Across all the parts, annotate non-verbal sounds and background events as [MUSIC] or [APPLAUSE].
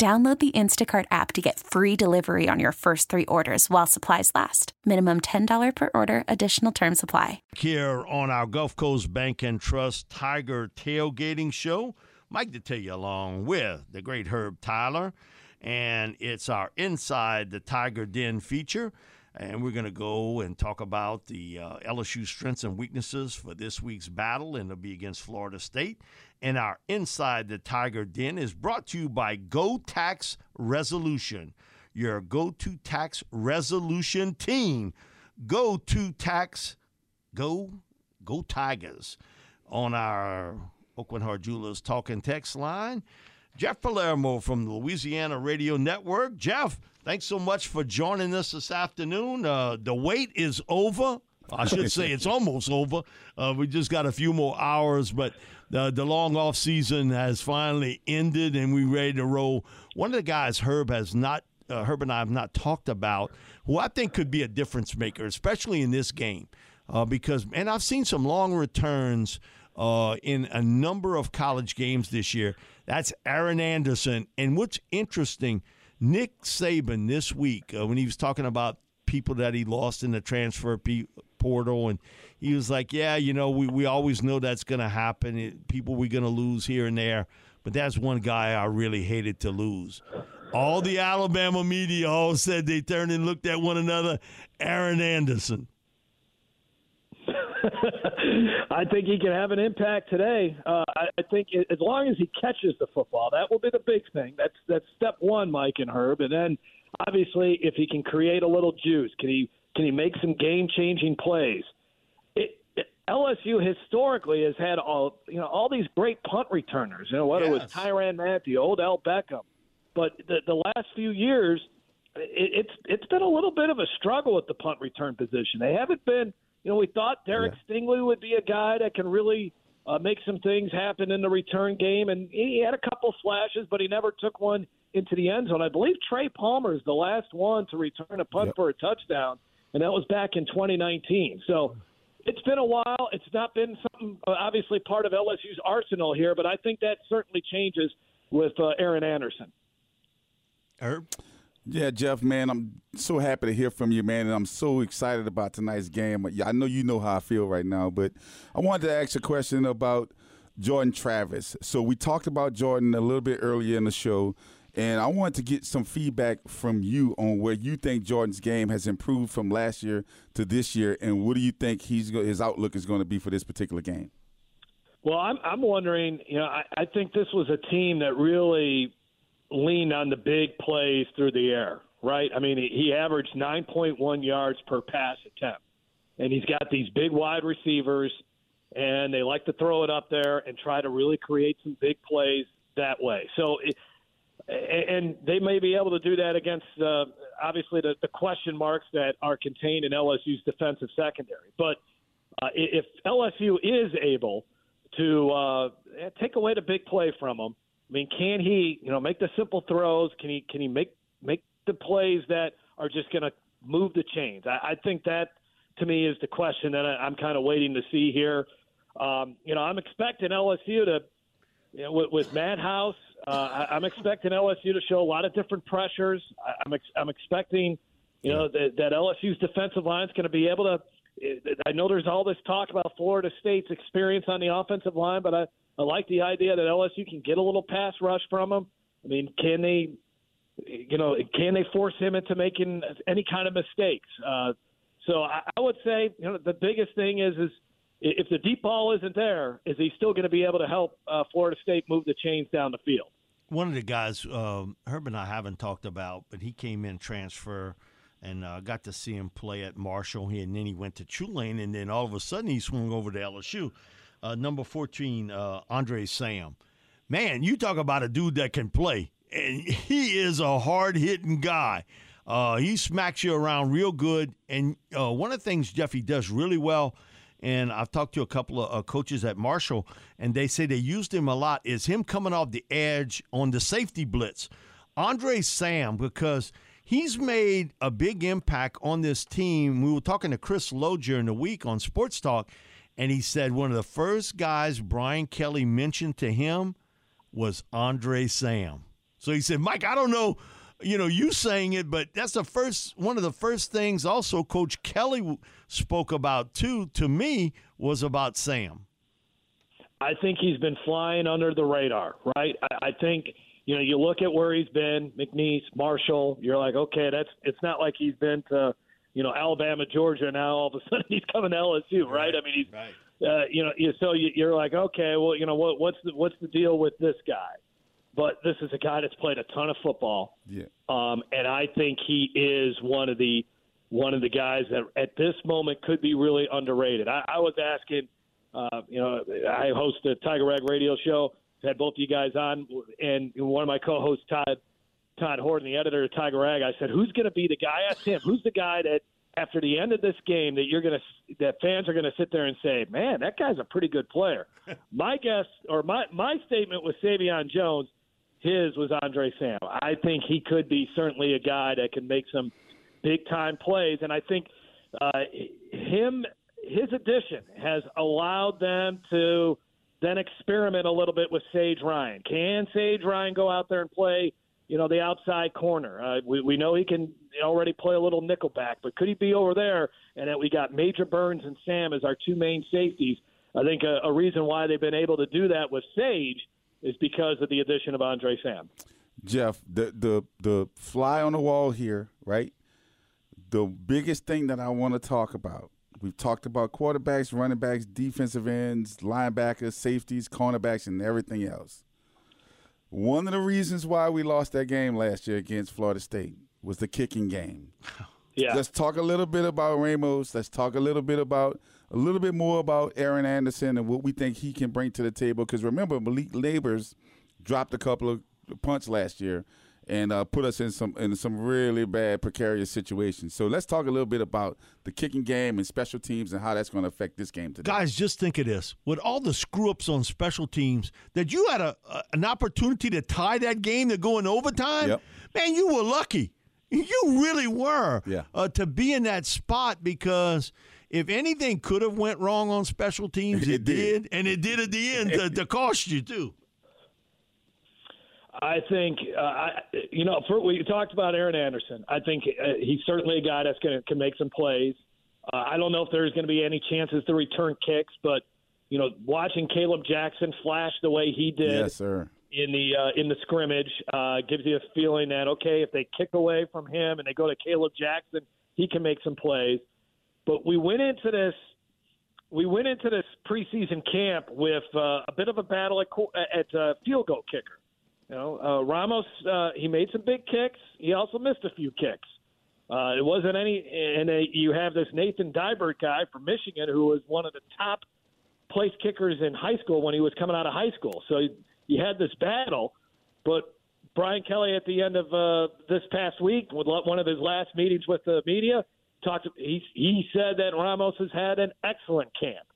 Download the Instacart app to get free delivery on your first three orders while supplies last. Minimum $10 per order, additional term supply. Here on our Gulf Coast Bank and Trust Tiger Tailgating Show, Mike Detiller along with the great Herb Tyler. And it's our Inside the Tiger Den feature. And we're going to go and talk about the uh, LSU strengths and weaknesses for this week's battle, and it'll be against Florida State and our Inside the Tiger Den is brought to you by Go Tax Resolution, your go to tax resolution team. Go to tax, go, go Tigers. On our Aucoin Hart Jewelers Talking Text line, Jeff Palermo from the Louisiana Radio Network. Jeff, thanks so much for joining us this afternoon. Uh, the wait is over. I should say it's [LAUGHS] almost over. Uh, we just got a few more hours, but the the long off season has finally ended, and we're ready to roll. One of the guys Herb has not, uh, Herb and I have not talked about, who I think could be a difference maker, especially in this game, uh, because and I've seen some long returns. Uh, in a number of college games this year. That's Aaron Anderson. And what's interesting, Nick Saban this week, uh, when he was talking about people that he lost in the transfer portal, and he was like, "Yeah, you know, we, we always know that's going to happen. It, people we're going to lose here and there, but that's one guy I really hated to lose." All the Alabama media all said they turned and looked at one another. Aaron Anderson. [LAUGHS] I think he can have an impact today. Uh, I, I think as long as he catches the football, that will be the big thing. That's that's step one, Mike and Herb, and then obviously if he can create a little juice, can he can he make some game changing plays? It, it, LSU historically has had all you know all these great punt returners. You know whether yes. it was Tyrann Mathieu, Odell Beckham, but the, the last few years, it, it's it's been a little bit of a struggle at the punt return position. They haven't been. You know, we thought Derek yeah. Stingley would be a guy that can really uh, make some things happen in the return game, and he had a couple flashes, but he never took one into the end zone. I believe Trey Palmer is the last one to return a punt yep. for a touchdown and that was back in 2019. So it's been a while. It's not been something uh, obviously part of LSU's arsenal here, but I think that certainly changes with uh, Aaron Anderson. Herb. Yeah, Jeff, man, I'm so happy to hear from you, man, and I'm so excited about tonight's game. I know you know how I feel right now, but I wanted to ask a question about Jordan Travis. So we talked about Jordan a little bit earlier in the show. And I wanted to get some feedback from you on where you think Jordan's game has improved from last year to this year, and what do you think he's his outlook is going to be for this particular game? Well, I'm I'm wondering. You know, I, I think this was a team that really leaned on the big plays through the air. Right? I mean, he, averaged 9.1 yards per pass attempt, and he's got these big wide receivers, and they like to throw it up there and try to really create some big plays that way. So. And they may be able to do that against uh, obviously the, the question marks that are contained in LSU's defensive secondary. But uh, if LSU is able to uh, take away the big play from him, I mean, can he, you know, make the simple throws? Can he, can he make make the plays that are just going to move the chains? I, I think that to me is the question that I, I'm kind of waiting to see here. Um, you know, I'm expecting LSU to, you know, with, with Matt House uh, I, am expecting LSU to show a lot of different pressures. I, I'm ex- I'm expecting, you know, that, that LSU's defensive line is going to be able to. I know there's all this talk about Florida State's experience on the offensive line, but I, I like the idea that LSU can get a little pass rush from them. I mean, can they, you know, can they force him into making any kind of mistakes? Uh, so I, I would say, you know, the biggest thing is is if the deep ball isn't there, is he still going to be able to help uh, Florida State move the chains down the field? One of the guys, um, Herb and I haven't talked about, but he came in transfer and uh, got to see him play at Marshall. And then he went to Tulane, and then all of a sudden he swung over to LSU. Uh, number 14, uh, Andre Sam. Man, you talk about a dude that can play, and he is a hard hitting guy. Uh, he smacks you around real good. And uh, one of the things Jeffy does really well, and I've talked to a couple of uh, coaches at Marshall, and they say they used him a lot, is him coming off the edge on the safety blitz. Andre Sam, because he's made a big impact on this team. We were talking to Chris Lowe during the week on Sports Talk, and he said one of the first guys Brian Kelly mentioned to him was Andre Sam. So he said, Mike, I don't know, you know, you saying it, but that's the first one of the first things also Coach Kelly spoke about too to me was about Sam. I think he's been flying under the radar, right? I, I think – you know, you look at where he's been, McNeese, Marshall. You're like, okay, that's it's not like he's been to, you know, Alabama, Georgia. Now all of a [LAUGHS] sudden he's coming to LSU, right? right? I mean, he's, right. uh, you know, you, so you, you're like, okay, well, you know, what, what's the what's the deal with this guy? But this is a guy that's played a ton of football, yeah. Um, and I think he is one of the one of the guys that at this moment could be really underrated. I, I was asking, uh, you know, I host a Tiger Rag radio show had both of you guys on, and one of my co-hosts, Todd Todd Horton, the editor of Tiger Rag, I said, "Who's going to be the guy?" I asked him, "Who's the guy that after the end of this game that you're going to that fans are going to sit there and say, "Man, that guy's a pretty good player." [LAUGHS] my guess or my my statement was Sai'vion Jones. His was Andre Sam. I think he could be certainly a guy that can make some big time plays, and I think uh, him his addition has allowed them to then experiment a little bit with Sage Ryan. Can Sage Ryan go out there and play, you know, the outside corner? Uh, we, we know he can already play a little nickelback, but could he be over there? And that we got Major Burns and Sam as our two main safeties. I think a, a reason why they've been able to do that with Sage is because of the addition of Andre Sam. Jeff, the the the fly on the wall here, right? The biggest thing that I want to talk about We've talked about quarterbacks, running backs, defensive ends, linebackers, safeties, cornerbacks, and everything else. One of the reasons why we lost that game last year against Florida State was the kicking game. [LAUGHS] Yeah. Let's talk a little bit about Ramos. Let's talk a little bit about a little bit more about Aaron Anderson and what we think he can bring to the table. Because remember, Malik Nabers dropped a couple of punts last year and uh, put us in some in some really bad precarious situations. So let's talk a little bit about the kicking game and special teams and how that's going to affect this game today. Guys, just think of this: with all the screw ups on special teams, that you had a, a, an opportunity to tie that game to go in overtime. Yep. Man, you were lucky. You really were. Yeah. Uh, to be in that spot because if anything could have went wrong on special teams, [LAUGHS] it, it did. did. and it did at the end [LAUGHS] to, to cost you too. I think uh, I, you know for, we talked about Aaron Anderson. I think uh, he's certainly a guy that's going to can make some plays. Uh, I don't know if there's going to be any chances to return kicks, but you know, watching Kaleb Jackson flash the way he did, yes, sir. in the uh, in the scrimmage uh, gives you a feeling that okay, if they kick away from him and they go to Kaleb Jackson, he can make some plays. But we went into this we went into this preseason camp with uh, a bit of a battle at, at uh, field goal kicker. You know, uh, Ramos uh, he made some big kicks. He also missed a few kicks. Uh, it wasn't any, and uh, you have this Nathan Dibert guy from Michigan who was one of the top place kickers in high school when he was coming out of high school. So you had this battle, but Brian Kelly at the end of uh, this past week, with one of his last meetings with the media, talked. He he said that Ramos has had an excellent camp.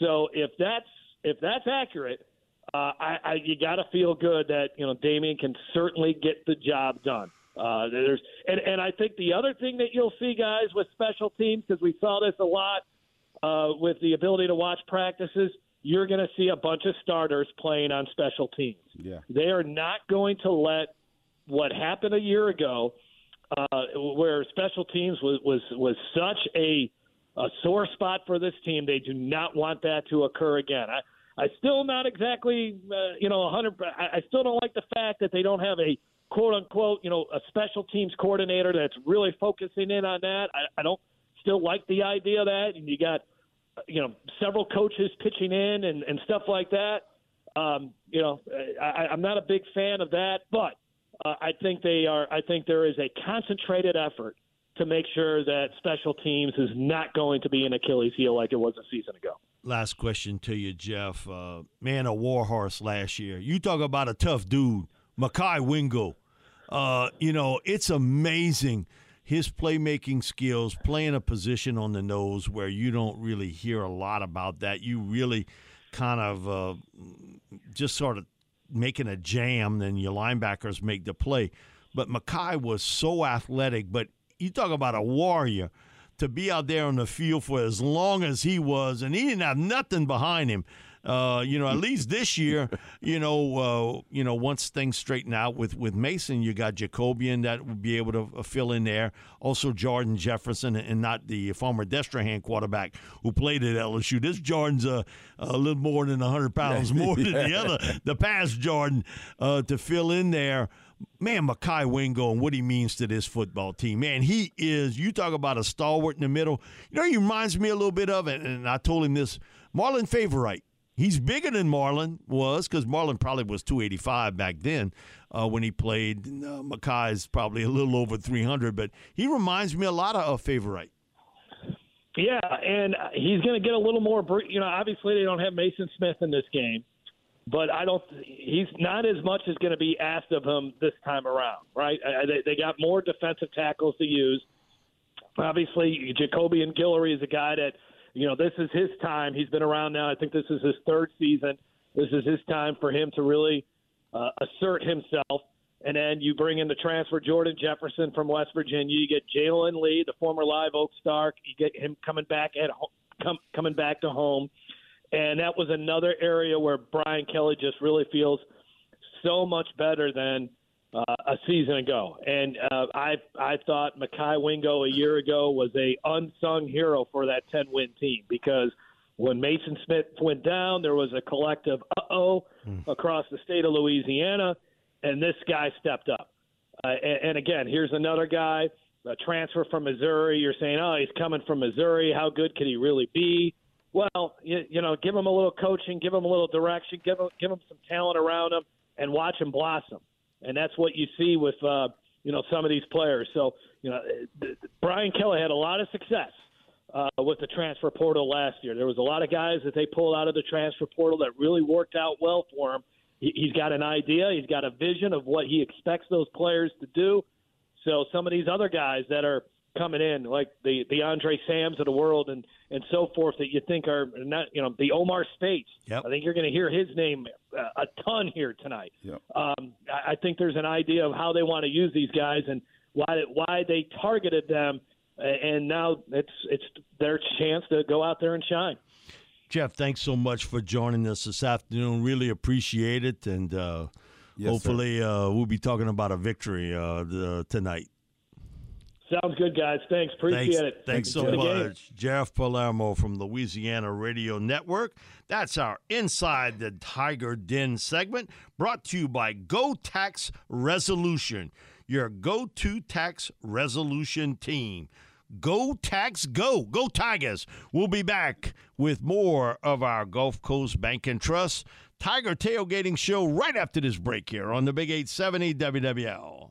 So if that's if that's accurate, uh, I, I you got to feel good that you know Damian can certainly get the job done. Uh, there's and and I think the other thing that you'll see guys with special teams because we saw this a lot uh, with the ability to watch practices. You're going to see a bunch of starters playing on special teams. Yeah, they are not going to let what happened a year ago, uh, where special teams was was was such a a sore spot for this team. They do not want that to occur again. I, I still not exactly, uh, you know, 100. I, still don't like the fact that they don't have a quote unquote, you know, a special teams coordinator that's really focusing in on that. I, I don't still like the idea of that, and you got, you know, several coaches pitching in and, and stuff like that. Um, you know, I, I'm not a big fan of that, but uh, I think they are. I think there is a concentrated effort to make sure that special teams is not going to be an Achilles heel like it was a season ago. Last question to you, Jeff. Uh, man, a warhorse last year. You talk about a tough dude, Mekhi Wingo. Uh, you know, it's amazing his playmaking skills, playing a position on the nose where you don't really hear a lot about that. You really kind of uh, just sort of making a jam, then your linebackers make the play. But Mekhi was so athletic, but you talk about a warrior to be out there on the field for as long as he was, and he didn't have nothing behind him. Uh, you know, at least this year, [LAUGHS] you know, uh, you know, once things straighten out with with Mason, you got Jacobian that will be able to uh, fill in there. Also, Jordan Jefferson, and not the former Destrehan quarterback who played at LSU. This Jordan's a, a little more than hundred pounds [LAUGHS] more than the other, the past Jordan, uh, to fill in there man, Mekhi Wingo and what he means to this football team. Man, he is, you talk about a stalwart in the middle. You know, he reminds me a little bit of it, and I told him this Marlon Favorite. He's bigger than Marlon was because Marlon probably was 285 back then uh, when he played. Uh, Mekhi's probably a little over 300, but he reminds me a lot of a Favorite. Yeah, and he's going to get a little more. You know, obviously they don't have Mason Smith in this game but I don't. He's not as much as going to be asked of him this time around, right? They, they got more defensive tackles to use. Obviously, Jacobian Guillory is a guy that you know this is his time. He's been around now. I think this is his third season. This is his time for him to really uh, assert himself. And then you bring in the transfer Jordan Jefferson from West Virginia. You get Jalen Lee, the former Live Oak Star. You get him coming back at home, come, coming back to home. And that was another area where Brian Kelly just really feels so much better than uh, a season ago. And uh, I I thought Mekhi Wingo a year ago was a unsung hero for that 10 win team because when Mason Smith went down, there was a collective uh oh mm. across the state of Louisiana, and this guy stepped up. Uh, and, and again, here's another guy, a transfer from Missouri. You're saying, oh, he's coming from Missouri. How good could he really be? Well, you, you know, give him a little coaching, give him a little direction, give him give him some talent around him, and watch him blossom. And that's what you see with uh, you know some of these players. So you know, Brian Kelly had a lot of success uh, with the transfer portal last year. There was a lot of guys that they pulled out of the transfer portal that really worked out well for him. He, he's got an idea, he's got a vision of what he expects those players to do. So some of these other guys that are coming in, like the the Andre Sams of the world and and so forth, that you think are not, you know, the Omar Speights. Yep. I think you're going to hear his name uh, a ton here tonight. Yep. Um, I, I think there's an idea of how they want to use these guys and why why they targeted them, and now it's it's their chance to go out there and shine. Jeff, thanks so much for joining us this afternoon. Really appreciate it, and uh, yes, hopefully uh, we'll be talking about a victory uh, the, tonight. Sounds good, guys. Thanks. Appreciate thanks, it. Thanks so much. Jeff Palermo from Louisiana Radio Network. That's our Inside the Tiger Den segment brought to you by Go Tax Resolution, your go to tax resolution team. Go Tax Go. Go Tigers. We'll be back with more of our Gulf Coast Bank and Trust Tiger Tailgating Show right after this break here on the Big 870 WWL.